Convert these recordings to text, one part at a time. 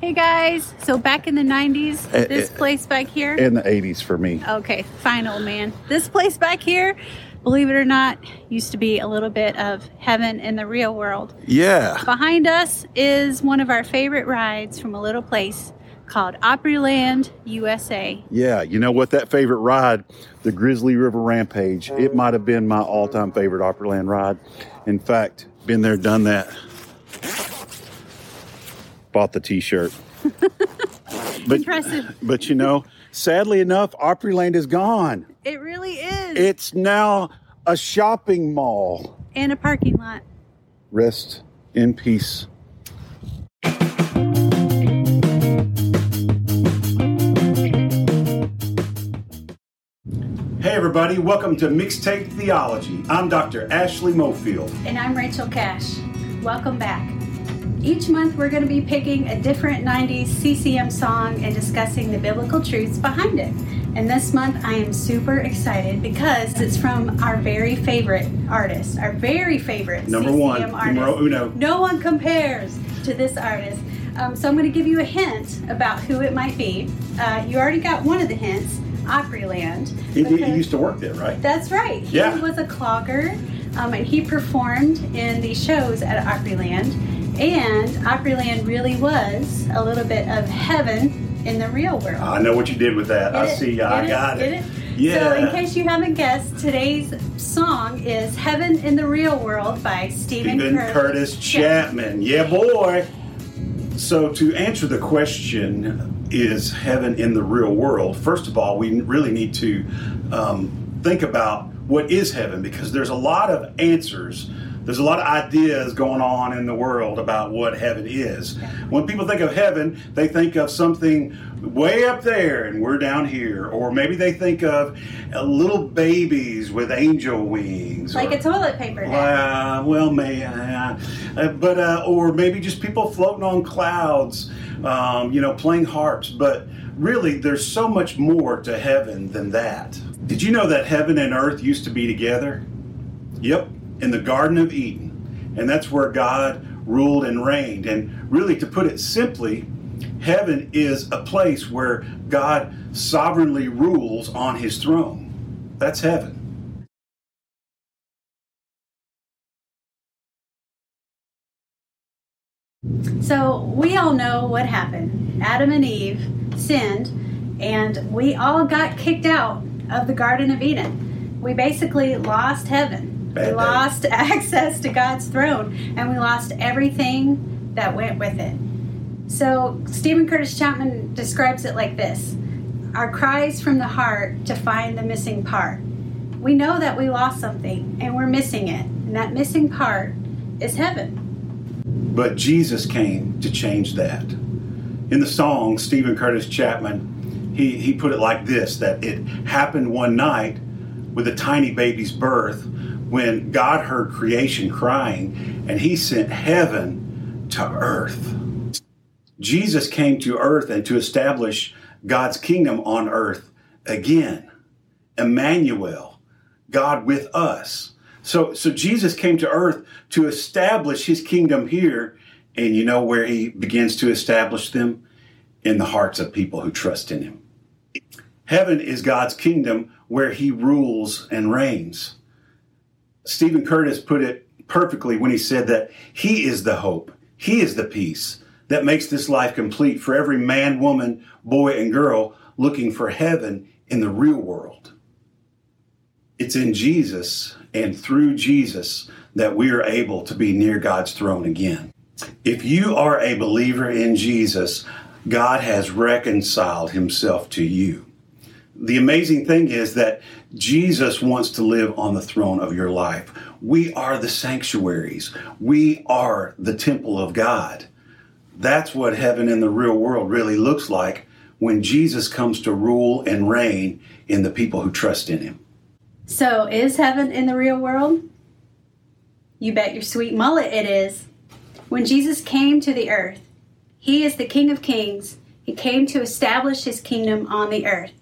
Hey guys, so back in the 90s, Eh, this eh, place back here. in the 80s for me. Okay, fine, old man. This place back here, believe it or not, used to be a little bit of heaven in the real world. Yeah. Behind us is one of our favorite rides from a little place called Opryland, USA. Yeah. You know what? That favorite ride, the Grizzly River Rampage, it might have been my all time favorite Opryland ride. In fact, been there, done that. Bought the t shirt. but, Impressive. but you know, sadly enough, Opryland is gone. It really is. It's now a shopping mall. and a parking lot. Rest in peace. Hey, everybody, welcome to Mixtape Theology. I'm Dr. Ashley Mofield. And I'm Rachel Cash. Welcome back. Each month, we're going to be picking a different 90s CCM song and discussing the biblical truths behind it. And this month, I am super excited because it's from our very favorite artist, our very favorite Number CCM one, artist. numero uno. No one compares to this artist. Um, so I'm going to give you a hint about who it might be. Uh, you already got one of the hints, Opryland. He, he used to work there, right? that's right. He Yeah. was a clogger, um, and he performed in the shows at Opryland. And Opryland really was a little bit of heaven in the real world. I know what you did with that. I it? see. Get I it? got it. So, Yeah. in case you haven't guessed, today's song is "Heaven in the Real World" by Steven, Steven Curtis Chapman. Yeah, boy. So, to answer the question, is heaven in the real world? First of all, we really need to um, think about what is heaven because there's a lot of answers. There's a lot of ideas going on in the world about what heaven is. When people think of heaven, they think of something way up there and we're down here. Or maybe they think of little babies with angel wings. like or- a toilet paper. uh, well, may uh, but uh, or maybe just people floating on clouds, um, you know, playing harps. But really, there's so much more to heaven than that. Did you know that heaven and earth used to be together? Yep, in the Garden of Eden, and that's where God ruled and reigned. And really, to put it simply, heaven is a place where God sovereignly rules on His throne. That's heaven. So we all know what happened. Adam and Eve sinned, and we all got kicked out of the Garden of Eden. We basically lost heaven. Bad we day. lost access to God's throne, and we lost everything that went with it. So Steven Curtis Chapman describes it like this Our cries from the heart to find the missing part. We know that we lost something, and we're missing it. And that missing part is heaven. But Jesus came to change that. In the song, Steven Curtis Chapman, he, he put it like this that it happened one night with a tiny baby's birth when God heard creation crying and he sent heaven to earth. Jesus came to earth and to establish God's kingdom on earth again. Emmanuel, God with us. So, so Jesus came to earth to establish his kingdom here. And you know where he begins to establish them? In the hearts of people who trust in him. Heaven is God's kingdom where he rules and reigns. Steven Curtis put it perfectly when he said that he is the hope, he is the peace that makes this life complete for every man, woman, boy, and girl looking for heaven in the real world. It's in Jesus and through Jesus that we are able to be near God's throne again. If you are a believer in Jesus, God has reconciled himself to you. The amazing thing is that Jesus wants to live on the throne of your life. We are the sanctuaries. We are the temple of God. That's what heaven in the real world really looks like when Jesus comes to rule and reign in the people who trust in him. So, is heaven in the real world? You bet your sweet mullet it is. When Jesus came to the earth, he is the King of Kings. He came to establish his kingdom on the earth.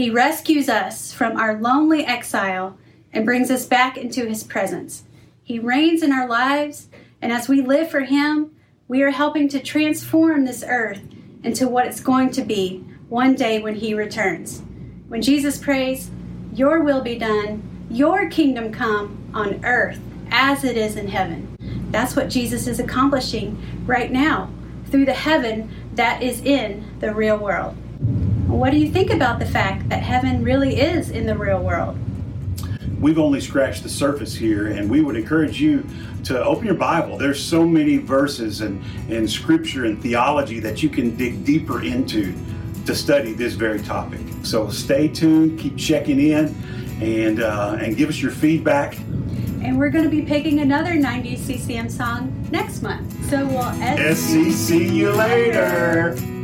He rescues us from our lonely exile and brings us back into his presence. He reigns in our lives, and as we live for him, we are helping to transform this earth into what it's going to be one day when he returns. When Jesus prays, Your will be done, your kingdom come on earth as it is in heaven. That's what Jesus is accomplishing right now through the heaven that is in the real world. What do you think about the fact that heaven really is in the real world? We've only scratched the surface here, and we would encourage you to open your Bible. There's so many verses and, and scripture and theology that you can dig deeper into to study this very topic. So stay tuned, keep checking in, and uh, and give us your feedback. And we're going to be picking another 90s CCM song next month. So we'll SCC you later.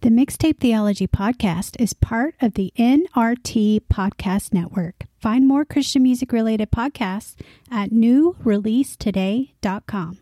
The Mixtape Theology Podcast is part of the NRT Podcast Network. Find more Christian music related podcasts at newreleasetoday.com.